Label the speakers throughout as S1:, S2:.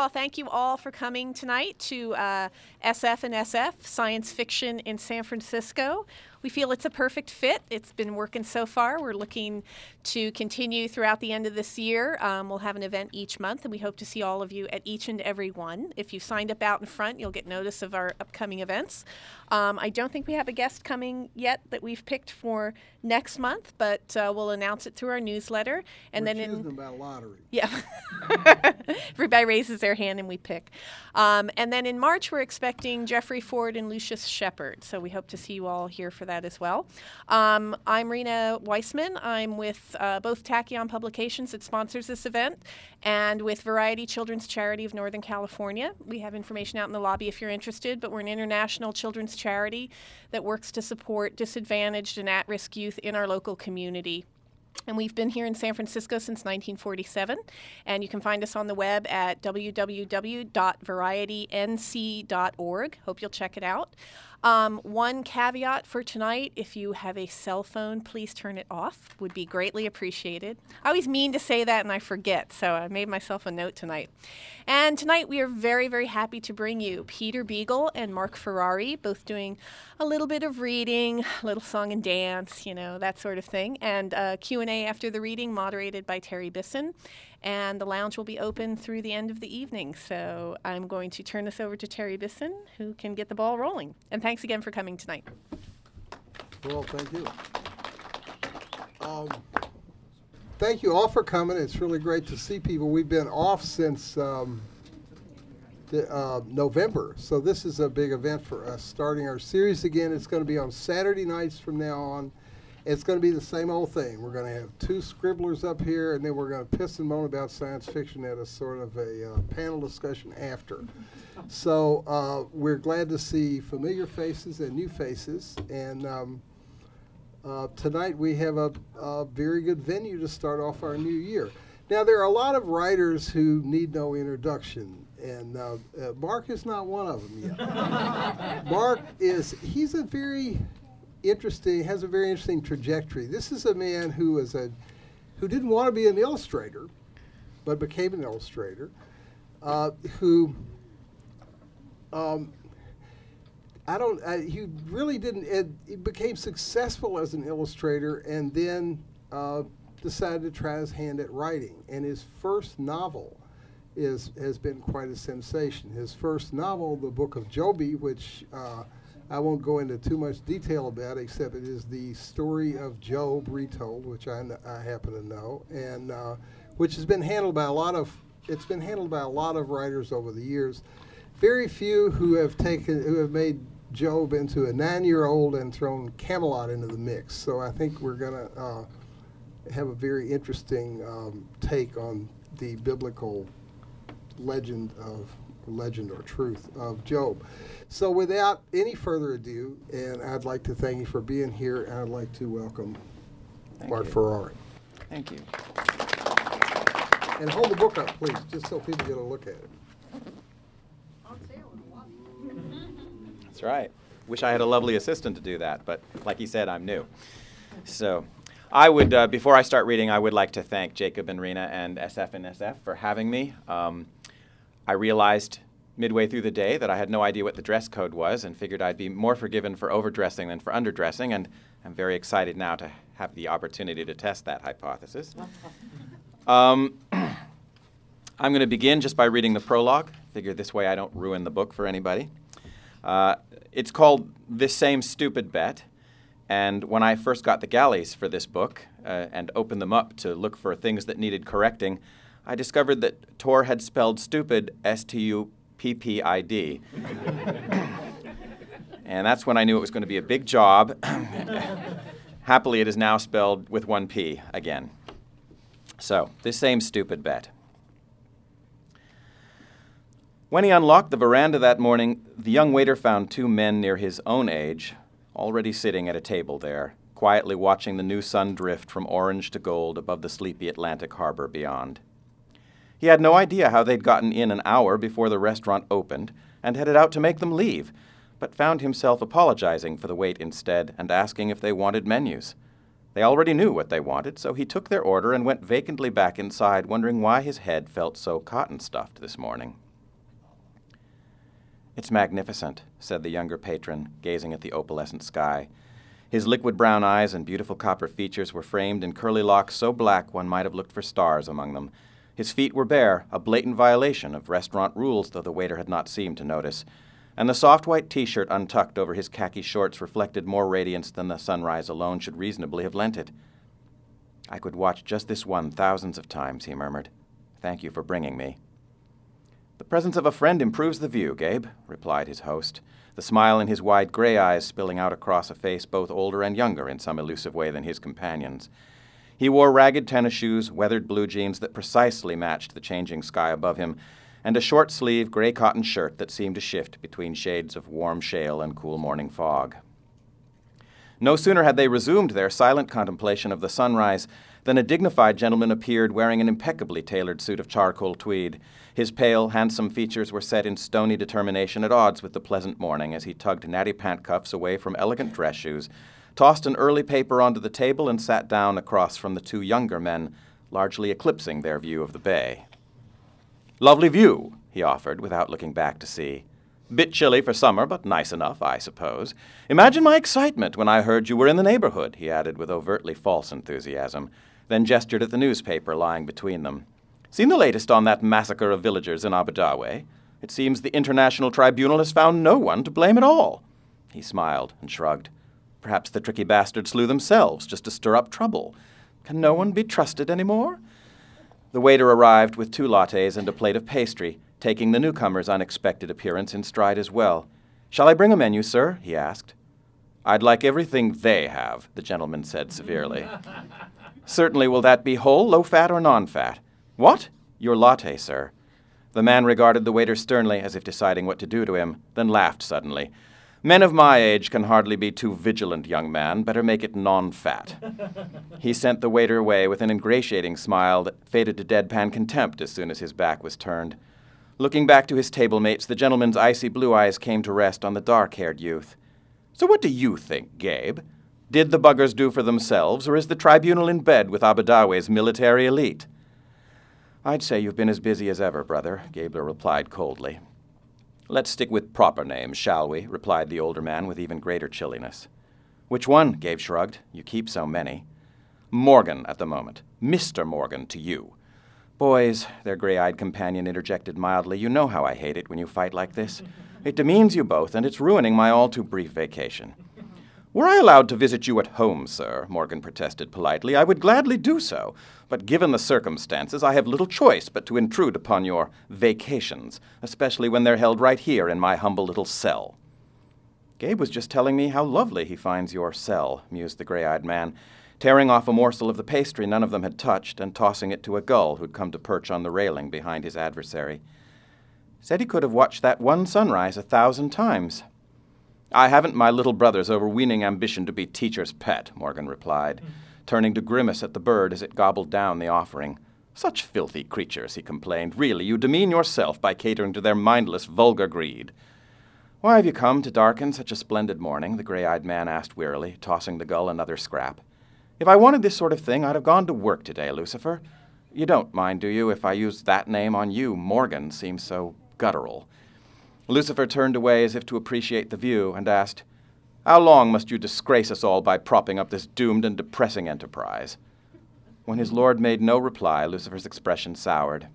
S1: All, thank you all for coming tonight to uh, SF in SF Science Fiction in San Francisco. We feel it's a perfect fit. It's been working so far. We're looking to continue throughout the end of this year. Um, we'll have an event each month, and we hope to see all of you at each and every one. If you signed up out in front, you'll get notice of our upcoming events. Um, I don't think we have a guest coming yet that we've picked for next month, but uh, we'll announce it through our newsletter.
S2: And We're then in about lottery.
S1: Yeah, everybody raises their hand and we pick. Um, and then in March, we're expecting Jeffrey Ford and Lucius Shepard. So we hope to see you all here for that as well. Um, I'm Rena Weissman. I'm with uh, both Tachyon Publications that sponsors this event and with Variety Children's Charity of Northern California. We have information out in the lobby if you're interested, but we're an international children's charity that works to support disadvantaged and at risk youth in our local community. And we've been here in San Francisco since 1947. And you can find us on the web at www.varietync.org. Hope you'll check it out. Um, one caveat for tonight if you have a cell phone, please turn it off, would be greatly appreciated. I always mean to say that and I forget, so I made myself a note tonight. And tonight we are very, very happy to bring you Peter Beagle and Mark Ferrari, both doing a little bit of reading, a little song and dance, you know, that sort of thing, and uh, Q&A after the reading moderated by Terry Bisson and the lounge will be open through the end of the evening. So I'm going to turn this over to Terry Bisson, who can get the ball rolling. And thanks again for coming tonight.
S2: Well, thank you. Um, thank you all for coming. It's really great to see people. We've been off since um, the, uh, November, so this is a big event for us. Starting our series again, it's going to be on Saturday nights from now on it's going to be the same old thing. We're going to have two scribblers up here, and then we're going to piss and moan about science fiction at a sort of a uh, panel discussion after. So uh, we're glad to see familiar faces and new faces. And um, uh, tonight we have a, a, very good venue to start off our new year. Now, there are a lot of writers who need no introduction, and uh, uh, Mark is not one of them yet. Mark is, he's a very interesting, has a very interesting trajectory. This is a man who is a, who didn't want to be an illustrator, but became an illustrator, uh, who, um, I don't, uh, he really didn't, it, he became successful as an illustrator and then uh, decided to try his hand at writing. And his first novel is, has been quite a sensation. His first novel, The Book of Joby, which uh, I won't go into too much detail about it, except it is the story of Job retold, which I, I happen to know, and uh, which has been handled by a lot of it's been handled by a lot of writers over the years. Very few who have taken who have made Job into a nine-year-old and thrown Camelot into the mix. So I think we're going to uh, have a very interesting um, take on the biblical legend of legend or truth of Job. So, without any further ado, and I'd like to thank you for being here, and I'd like to welcome thank Mark you. Ferrari.
S3: Thank you.
S2: And hold the book up, please, just so people get a look at it.
S4: That's right. Wish I had a lovely assistant to do that, but like he said, I'm new. So, I would, uh, before I start reading, I would like to thank Jacob and Rena and SF in SF for having me. Um, I realized midway through the day that I had no idea what the dress code was and figured I'd be more forgiven for overdressing than for underdressing, and I'm very excited now to have the opportunity to test that hypothesis. Um, I'm going to begin just by reading the prologue. Figure this way I don't ruin the book for anybody. Uh, it's called This Same Stupid Bet. And when I first got the galleys for this book uh, and opened them up to look for things that needed correcting, I discovered that Tor had spelled stupid S T U P P I D. and that's when I knew it was going to be a big job. Happily, it is now spelled with one P again. So, this same stupid bet. When he unlocked the veranda that morning, the young waiter found two men near his own age, already sitting at a table there, quietly watching the new sun drift from orange to gold above the sleepy Atlantic harbor beyond. He had no idea how they'd gotten in an hour before the restaurant opened and headed out to make them leave, but found himself apologizing for the wait instead and asking if they wanted menus. They already knew what they wanted, so he took their order and went vacantly back inside, wondering why his head felt so cotton stuffed this morning. It's magnificent, said the younger patron, gazing at the opalescent sky. His liquid brown eyes and beautiful copper features were framed in curly locks so black one might have looked for stars among them. His feet were bare, a blatant violation of restaurant rules, though the waiter had not seemed to notice. And the soft white t shirt untucked over his khaki shorts reflected more radiance than the sunrise alone should reasonably have lent it. I could watch just this one thousands of times, he murmured. Thank you for bringing me. The presence of a friend improves the view, Gabe, replied his host, the smile in his wide gray eyes spilling out across a face both older and younger in some elusive way than his companion's. He wore ragged tennis shoes, weathered blue jeans that precisely matched the changing sky above him, and a short sleeved gray cotton shirt that seemed to shift between shades of warm shale and cool morning fog. No sooner had they resumed their silent contemplation of the sunrise than a dignified gentleman appeared wearing an impeccably tailored suit of charcoal tweed. His pale, handsome features were set in stony determination at odds with the pleasant morning as he tugged natty pant cuffs away from elegant dress shoes, tossed an early paper onto the table, and sat down across from the two younger men, largely eclipsing their view of the bay. Lovely view, he offered, without looking back to see. Bit chilly for summer, but nice enough, I suppose. Imagine my excitement when I heard you were in the neighborhood, he added with overtly false enthusiasm, then gestured at the newspaper lying between them. Seen the latest on that massacre of villagers in Abu Dhabi? It seems the International Tribunal has found no one to blame at all. He smiled and shrugged. Perhaps the tricky bastards slew themselves just to stir up trouble. Can no one be trusted any more? The waiter arrived with two lattes and a plate of pastry, taking the newcomer's unexpected appearance in stride as well. Shall I bring a menu, sir? he asked. I'd like everything they have, the gentleman said severely. Certainly, will that be whole, low fat, or non fat? What? Your latte, sir. The man regarded the waiter sternly, as if deciding what to do to him, then laughed suddenly. Men of my age can hardly be too vigilant, young man. Better make it non fat. he sent the waiter away with an ingratiating smile that faded to deadpan contempt as soon as his back was turned. Looking back to his table mates, the gentleman's icy blue eyes came to rest on the dark haired youth. So, what do you think, Gabe? Did the buggers do for themselves, or is the tribunal in bed with Abu Dhabi's military elite? I'd say you've been as busy as ever, brother, Gabriel replied coldly. Let's stick with proper names, shall we? replied the older man with even greater chilliness. Which one? Gabe shrugged. You keep so many. Morgan at the moment. Mr. Morgan to you. Boys, their gray eyed companion interjected mildly, you know how I hate it when you fight like this. It demeans you both, and it's ruining my all too brief vacation. Were I allowed to visit you at home, sir, Morgan protested politely, I would gladly do so. But given the circumstances, I have little choice but to intrude upon your vacations, especially when they're held right here in my humble little cell. Gabe was just telling me how lovely he finds your cell, mused the gray eyed man, tearing off a morsel of the pastry none of them had touched and tossing it to a gull who'd come to perch on the railing behind his adversary. Said he could have watched that one sunrise a thousand times. I haven't my little brother's overweening ambition to be teacher's pet, Morgan replied, mm-hmm. turning to grimace at the bird as it gobbled down the offering. Such filthy creatures, he complained. Really, you demean yourself by catering to their mindless, vulgar greed. Why have you come to darken such a splendid morning? the gray eyed man asked wearily, tossing the gull another scrap. If I wanted this sort of thing, I'd have gone to work today, Lucifer. You don't mind, do you, if I use that name on you? Morgan seems so guttural. Lucifer turned away as if to appreciate the view and asked, How long must you disgrace us all by propping up this doomed and depressing enterprise? When his lord made no reply, Lucifer's expression soured.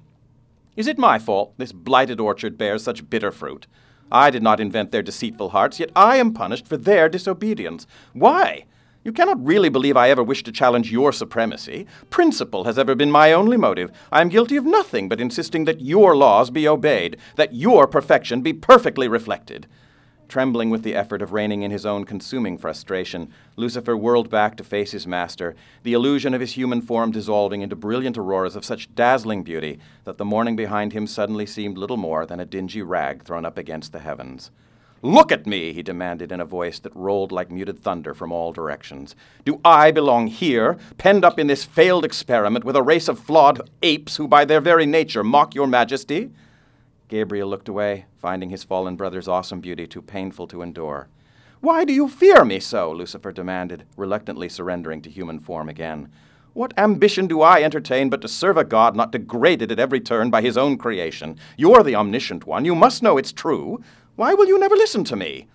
S4: Is it my fault this blighted orchard bears such bitter fruit? I did not invent their deceitful hearts, yet I am punished for their disobedience. Why? You cannot really believe I ever wished to challenge your supremacy. Principle has ever been my only motive. I am guilty of nothing but insisting that your laws be obeyed, that your perfection be perfectly reflected. Trembling with the effort of reining in his own consuming frustration, Lucifer whirled back to face his master, the illusion of his human form dissolving into brilliant auroras of such dazzling beauty that the morning behind him suddenly seemed little more than a dingy rag thrown up against the heavens. Look at me, he demanded in a voice that rolled like muted thunder from all directions. Do I belong here, penned up in this failed experiment with a race of flawed apes who by their very nature mock your majesty? Gabriel looked away, finding his fallen brother's awesome beauty too painful to endure. Why do you fear me so? Lucifer demanded, reluctantly surrendering to human form again. What ambition do I entertain but to serve a God not degraded at every turn by his own creation? You're the omniscient one. You must know it's true. Why will you never listen to me?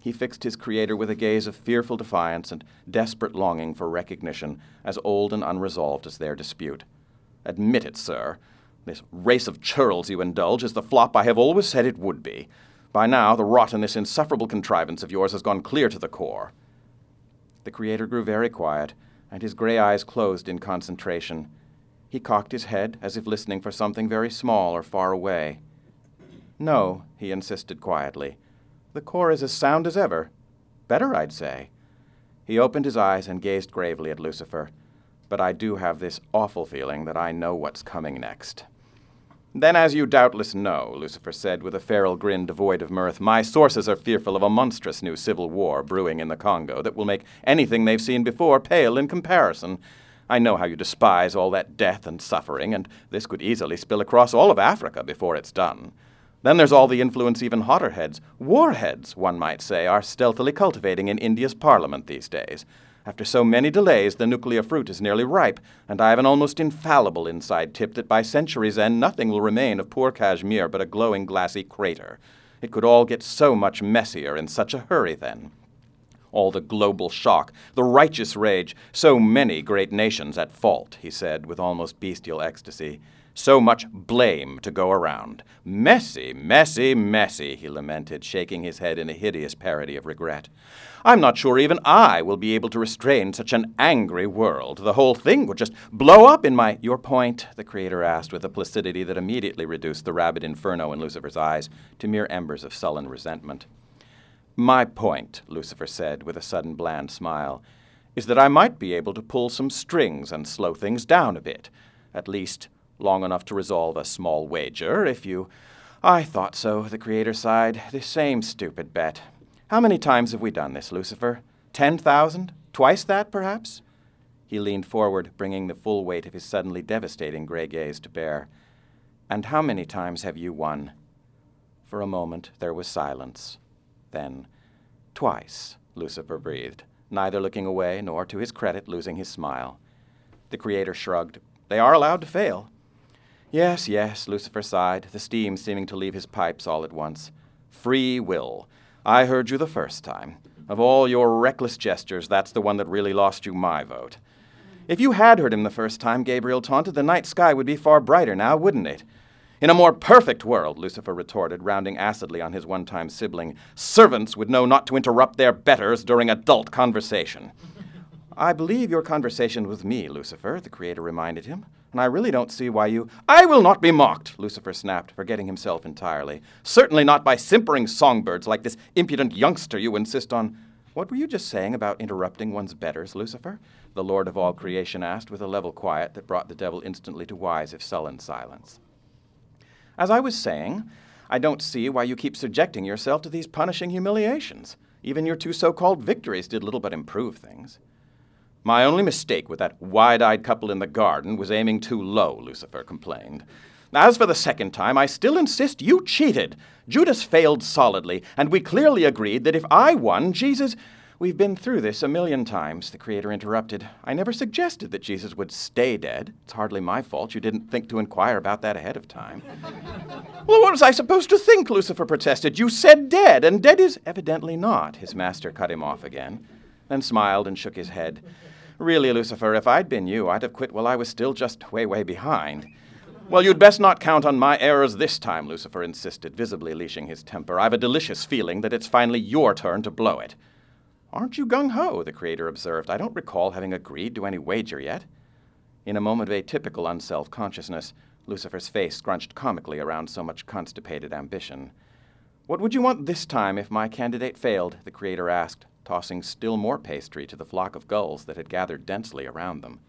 S4: He fixed his creator with a gaze of fearful defiance and desperate longing for recognition, as old and unresolved as their dispute. Admit it, sir. This race of churls you indulge is the flop I have always said it would be. By now, the rot in this insufferable contrivance of yours has gone clear to the core. The creator grew very quiet and his gray eyes closed in concentration. He cocked his head as if listening for something very small or far away. No, he insisted quietly. The core is as sound as ever. Better, I'd say. He opened his eyes and gazed gravely at Lucifer. But I do have this awful feeling that I know what's coming next. Then, as you doubtless know, Lucifer said with a feral grin devoid of mirth, my sources are fearful of a monstrous new civil war brewing in the Congo that will make anything they've seen before pale in comparison. I know how you despise all that death and suffering, and this could easily spill across all of Africa before it's done. Then there's all the influence even hotter heads, warheads, one might say, are stealthily cultivating in India's parliament these days. After so many delays, the nuclear fruit is nearly ripe, and I have an almost infallible inside tip that by century's end nothing will remain of poor Kashmir but a glowing glassy crater. It could all get so much messier in such a hurry then. All the global shock, the righteous rage, so many great nations at fault, he said with almost bestial ecstasy. So much blame to go around. Messy, messy, messy, he lamented, shaking his head in a hideous parody of regret. I'm not sure even I will be able to restrain such an angry world. The whole thing would just blow up in my. Your point? the Creator asked with a placidity that immediately reduced the rabid inferno in Lucifer's eyes to mere embers of sullen resentment. My point, Lucifer said with a sudden bland smile, is that I might be able to pull some strings and slow things down a bit. At least, long enough to resolve a small wager, if you. I thought so, the Creator sighed. The same stupid bet. How many times have we done this, Lucifer? Ten thousand? Twice that, perhaps? He leaned forward, bringing the full weight of his suddenly devastating gray gaze to bear. And how many times have you won? For a moment there was silence. Then, twice, Lucifer breathed, neither looking away nor, to his credit, losing his smile. The Creator shrugged. They are allowed to fail. Yes, yes, Lucifer sighed, the steam seeming to leave his pipes all at once. Free will. I heard you the first time. Of all your reckless gestures, that's the one that really lost you my vote. If you had heard him the first time, Gabriel taunted, the night sky would be far brighter now, wouldn't it? In a more perfect world, Lucifer retorted, rounding acidly on his one time sibling, servants would know not to interrupt their betters during adult conversation. I believe your conversation with me, Lucifer, the Creator reminded him and I really don't see why you. I will not be mocked, Lucifer snapped, forgetting himself entirely. Certainly not by simpering songbirds like this impudent youngster you insist on. What were you just saying about interrupting one's betters, Lucifer? The Lord of all creation asked with a level quiet that brought the devil instantly to wise if sullen silence. As I was saying, I don't see why you keep subjecting yourself to these punishing humiliations. Even your two so called victories did little but improve things. My only mistake with that wide eyed couple in the garden was aiming too low, Lucifer complained. As for the second time, I still insist you cheated. Judas failed solidly, and we clearly agreed that if I won, Jesus. We've been through this a million times, the Creator interrupted. I never suggested that Jesus would stay dead. It's hardly my fault you didn't think to inquire about that ahead of time. well, what was I supposed to think? Lucifer protested. You said dead, and dead is evidently not. His master cut him off again, then smiled and shook his head. Really, Lucifer, if I'd been you, I'd have quit while I was still just way, way behind. Well, you'd best not count on my errors this time, Lucifer insisted, visibly leashing his temper. I've a delicious feeling that it's finally your turn to blow it. Aren't you gung ho? the Creator observed. I don't recall having agreed to any wager yet. In a moment of atypical unself consciousness, Lucifer's face scrunched comically around so much constipated ambition. What would you want this time if my candidate failed? the Creator asked, tossing still more pastry to the flock of gulls that had gathered densely around them.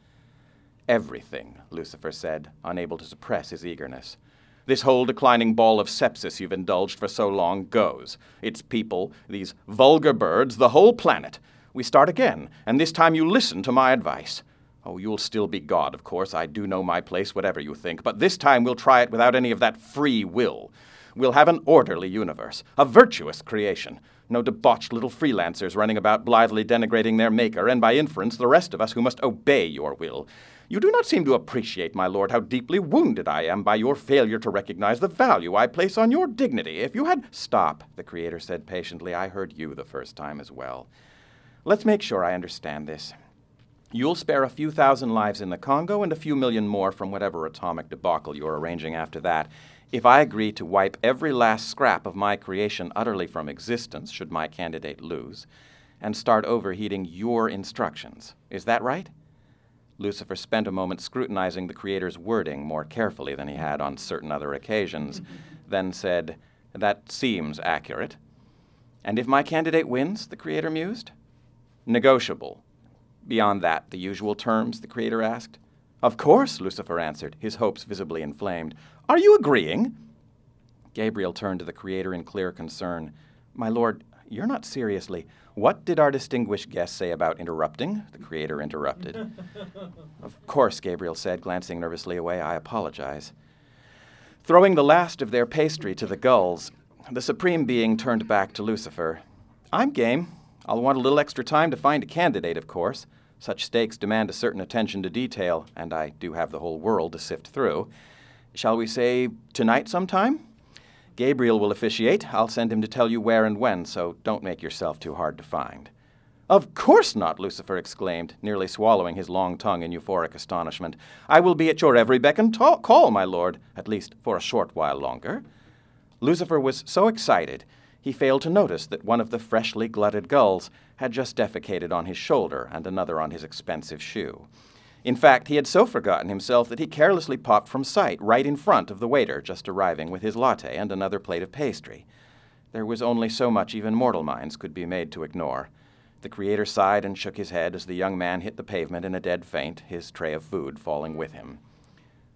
S4: Everything, Lucifer said, unable to suppress his eagerness. This whole declining ball of sepsis you've indulged for so long goes. It's people, these vulgar birds, the whole planet. We start again, and this time you listen to my advice. Oh, you'll still be God, of course. I do know my place, whatever you think. But this time we'll try it without any of that free will. We'll have an orderly universe, a virtuous creation. No debauched little freelancers running about blithely denigrating their maker, and by inference, the rest of us who must obey your will. You do not seem to appreciate, my lord, how deeply wounded I am by your failure to recognize the value I place on your dignity. If you had. Stop, the Creator said patiently. I heard you the first time as well. Let's make sure I understand this. You'll spare a few thousand lives in the Congo and a few million more from whatever atomic debacle you're arranging after that. If I agree to wipe every last scrap of my creation utterly from existence, should my candidate lose, and start overheating your instructions. Is that right? Lucifer spent a moment scrutinizing the Creator's wording more carefully than he had on certain other occasions, mm-hmm. then said, That seems accurate. And if my candidate wins, the Creator mused? Negotiable. Beyond that, the usual terms, the Creator asked. Of course, Lucifer answered, his hopes visibly inflamed. Are you agreeing? Gabriel turned to the Creator in clear concern. My lord, you're not seriously. What did our distinguished guest say about interrupting? The Creator interrupted. of course, Gabriel said, glancing nervously away. I apologize. Throwing the last of their pastry to the gulls, the Supreme Being turned back to Lucifer. I'm game. I'll want a little extra time to find a candidate, of course. Such stakes demand a certain attention to detail, and I do have the whole world to sift through. Shall we say tonight sometime? Gabriel will officiate. I'll send him to tell you where and when, so don't make yourself too hard to find. Of course not, Lucifer exclaimed, nearly swallowing his long tongue in euphoric astonishment. I will be at your every beck and ta- call, my lord, at least for a short while longer. Lucifer was so excited he failed to notice that one of the freshly glutted gulls had just defecated on his shoulder and another on his expensive shoe. In fact, he had so forgotten himself that he carelessly popped from sight right in front of the waiter just arriving with his latte and another plate of pastry. There was only so much even mortal minds could be made to ignore. The Creator sighed and shook his head as the young man hit the pavement in a dead faint, his tray of food falling with him.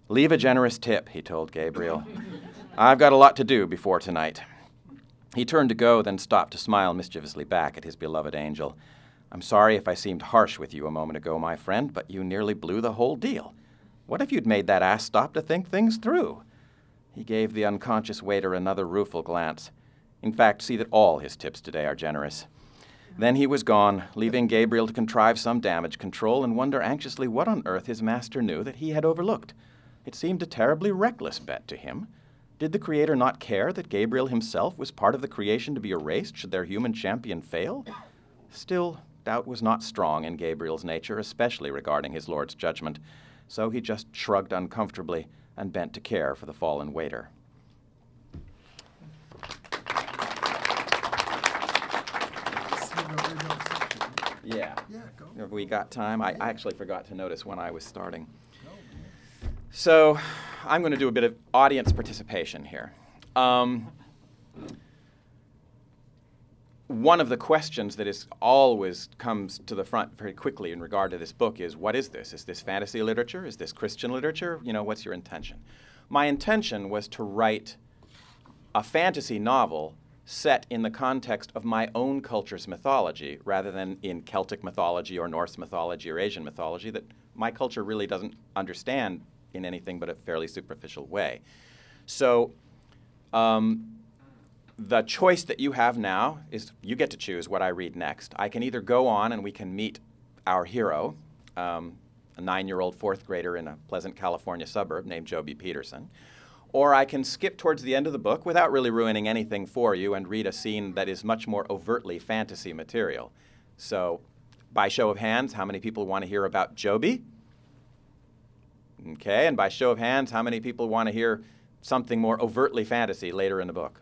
S4: Leave a generous tip, he told Gabriel. I've got a lot to do before tonight. He turned to go, then stopped to smile mischievously back at his beloved angel. I'm sorry if I seemed harsh with you a moment ago, my friend, but you nearly blew the whole deal. What if you'd made that ass stop to think things through? He gave the unconscious waiter another rueful glance. In fact, see that all his tips today are generous. Then he was gone, leaving Gabriel to contrive some damage control and wonder anxiously what on earth his master knew that he had overlooked. It seemed a terribly reckless bet to him. Did the Creator not care that Gabriel himself was part of the creation to be erased should their human champion fail? Still, Doubt was not strong in Gabriel's nature, especially regarding his Lord's judgment, so he just shrugged uncomfortably and bent to care for the fallen waiter. Yeah.
S2: Yeah, go.
S4: Have we got time? I, I actually forgot to notice when I was starting. So I'm going to do a bit of audience participation here. Um, one of the questions that is always comes to the front very quickly in regard to this book is what is this? Is this fantasy literature? Is this Christian literature? You know, what's your intention? My intention was to write a fantasy novel set in the context of my own culture's mythology rather than in Celtic mythology or Norse mythology or Asian mythology that my culture really doesn't understand in anything but a fairly superficial way. So, um, the choice that you have now is you get to choose what I read next. I can either go on and we can meet our hero, um, a nine year old fourth grader in a pleasant California suburb named Joby Peterson, or I can skip towards the end of the book without really ruining anything for you and read a scene that is much more overtly fantasy material. So, by show of hands, how many people want to hear about Joby? Okay, and by show of hands, how many people want to hear something more overtly fantasy later in the book?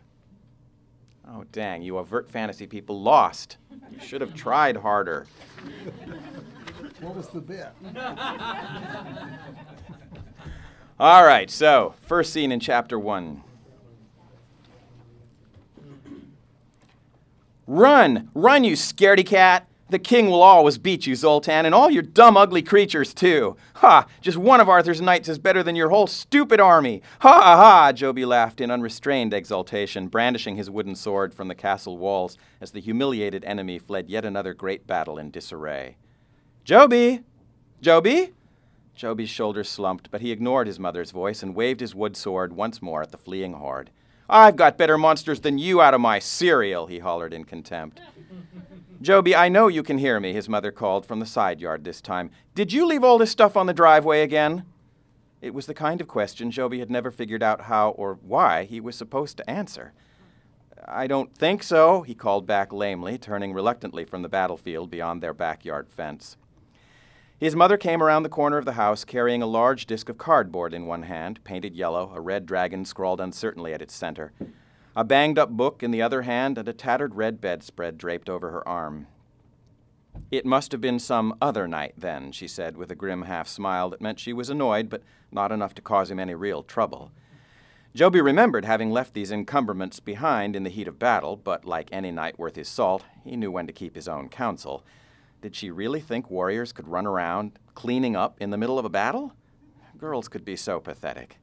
S4: Oh, dang, you overt fantasy people lost. You should have tried harder.
S2: What was the bet?
S4: All right, so first scene in chapter one. Run, run, you scaredy cat. The king will always beat you, Zoltan, and all your dumb, ugly creatures, too. Ha! Just one of Arthur's knights is better than your whole stupid army. Ha ha ha! Joby laughed in unrestrained exultation, brandishing his wooden sword from the castle walls as the humiliated enemy fled yet another great battle in disarray. Joby! Joby! Joby's shoulders slumped, but he ignored his mother's voice and waved his wood sword once more at the fleeing horde. I've got better monsters than you out of my cereal, he hollered in contempt. Joby, I know you can hear me, his mother called from the side yard this time. Did you leave all this stuff on the driveway again? It was the kind of question Joby had never figured out how or why he was supposed to answer. I don't think so, he called back lamely, turning reluctantly from the battlefield beyond their backyard fence. His mother came around the corner of the house carrying a large disk of cardboard in one hand, painted yellow, a red dragon scrawled uncertainly at its center a banged up book in the other hand, and a tattered red bedspread draped over her arm. It must have been some other night, then, she said with a grim half smile that meant she was annoyed, but not enough to cause him any real trouble. Joby remembered having left these encumberments behind in the heat of battle, but like any knight worth his salt, he knew when to keep his own counsel. Did she really think warriors could run around cleaning up in the middle of a battle? Girls could be so pathetic.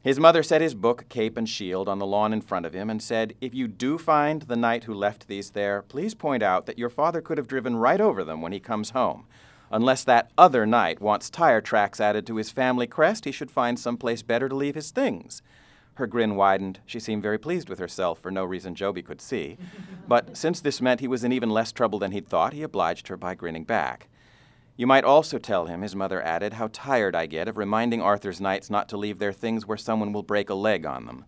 S4: His mother set his book, cape, and shield on the lawn in front of him and said, If you do find the knight who left these there, please point out that your father could have driven right over them when he comes home. Unless that other knight wants tire tracks added to his family crest, he should find some place better to leave his things. Her grin widened. She seemed very pleased with herself for no reason Joby could see. but since this meant he was in even less trouble than he'd thought, he obliged her by grinning back. You might also tell him, his mother added, how tired I get of reminding Arthur's knights not to leave their things where someone will break a leg on them.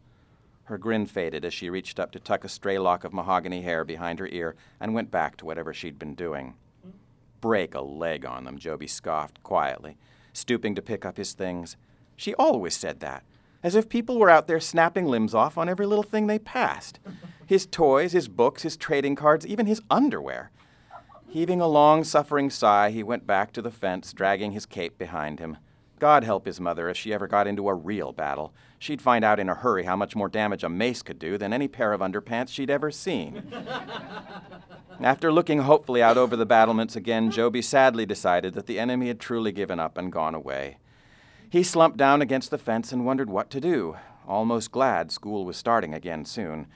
S4: Her grin faded as she reached up to tuck a stray lock of mahogany hair behind her ear and went back to whatever she'd been doing. Break a leg on them, Joby scoffed quietly, stooping to pick up his things. She always said that, as if people were out there snapping limbs off on every little thing they passed his toys, his books, his trading cards, even his underwear. Heaving a long, suffering sigh, he went back to the fence, dragging his cape behind him. God help his mother if she ever got into a real battle. She'd find out in a hurry how much more damage a mace could do than any pair of underpants she'd ever seen. After looking hopefully out over the battlements again, Joby sadly decided that the enemy had truly given up and gone away. He slumped down against the fence and wondered what to do, almost glad school was starting again soon.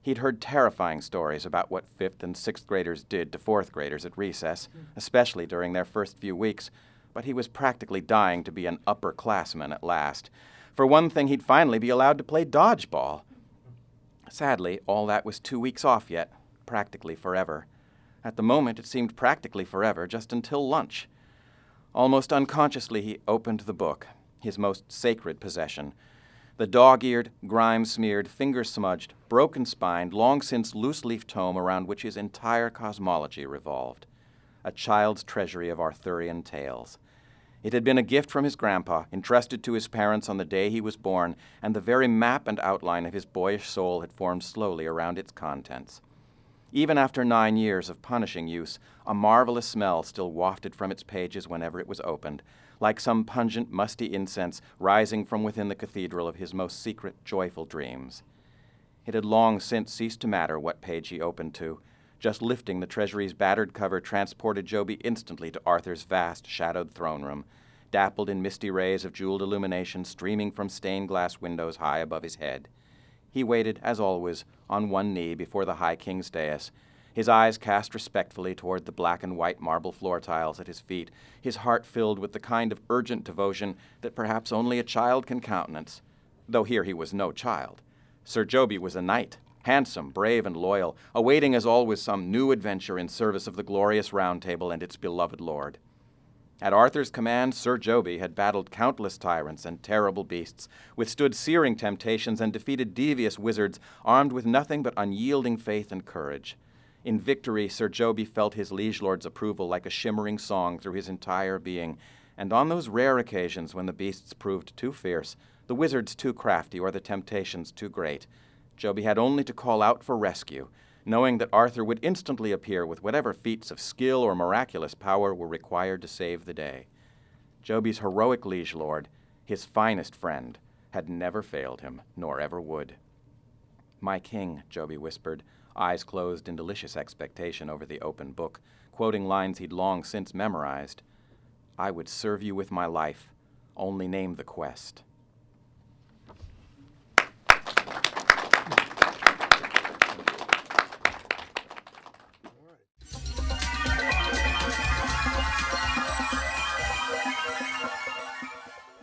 S4: He'd heard terrifying stories about what fifth and sixth graders did to fourth graders at recess, especially during their first few weeks, but he was practically dying to be an upperclassman at last. For one thing, he'd finally be allowed to play dodgeball. Sadly, all that was two weeks off yet, practically forever. At the moment, it seemed practically forever, just until lunch. Almost unconsciously, he opened the book, his most sacred possession the dog eared, grime smeared, finger smudged, broken spined, long since loose leaf tome around which his entire cosmology revolved. A child's treasury of Arthurian tales. It had been a gift from his grandpa, entrusted to his parents on the day he was born, and the very map and outline of his boyish soul had formed slowly around its contents. Even after nine years of punishing use, a marvelous smell still wafted from its pages whenever it was opened, like some pungent, musty incense rising from within the cathedral of his most secret, joyful dreams. It had long since ceased to matter what page he opened to. Just lifting the treasury's battered cover transported Joby instantly to Arthur's vast, shadowed throne room, dappled in misty rays of jeweled illumination streaming from stained glass windows high above his head. He waited, as always, on one knee before the High King's dais, his eyes cast respectfully toward the black and white marble floor tiles at his feet, his heart filled with the kind of urgent devotion that perhaps only a child can countenance, though here he was no child. Sir Joby was a knight, handsome, brave, and loyal, awaiting as always some new adventure in service of the glorious Round Table and its beloved lord. At Arthur's command, Sir Joby had battled countless tyrants and terrible beasts, withstood searing temptations, and defeated devious wizards, armed with nothing but unyielding faith and courage. In victory, Sir Joby felt his liege lord's approval like a shimmering song through his entire being, and on those rare occasions when the beasts proved too fierce, the wizards too crafty, or the temptations too great, Joby had only to call out for rescue, knowing that Arthur would instantly appear with whatever feats of skill or miraculous power were required to save the day. Joby's heroic liege lord, his finest friend, had never failed him, nor ever would. My king, Joby whispered, eyes closed in delicious expectation over the open book, quoting lines he'd long since memorized. I would serve you with my life. Only name the quest.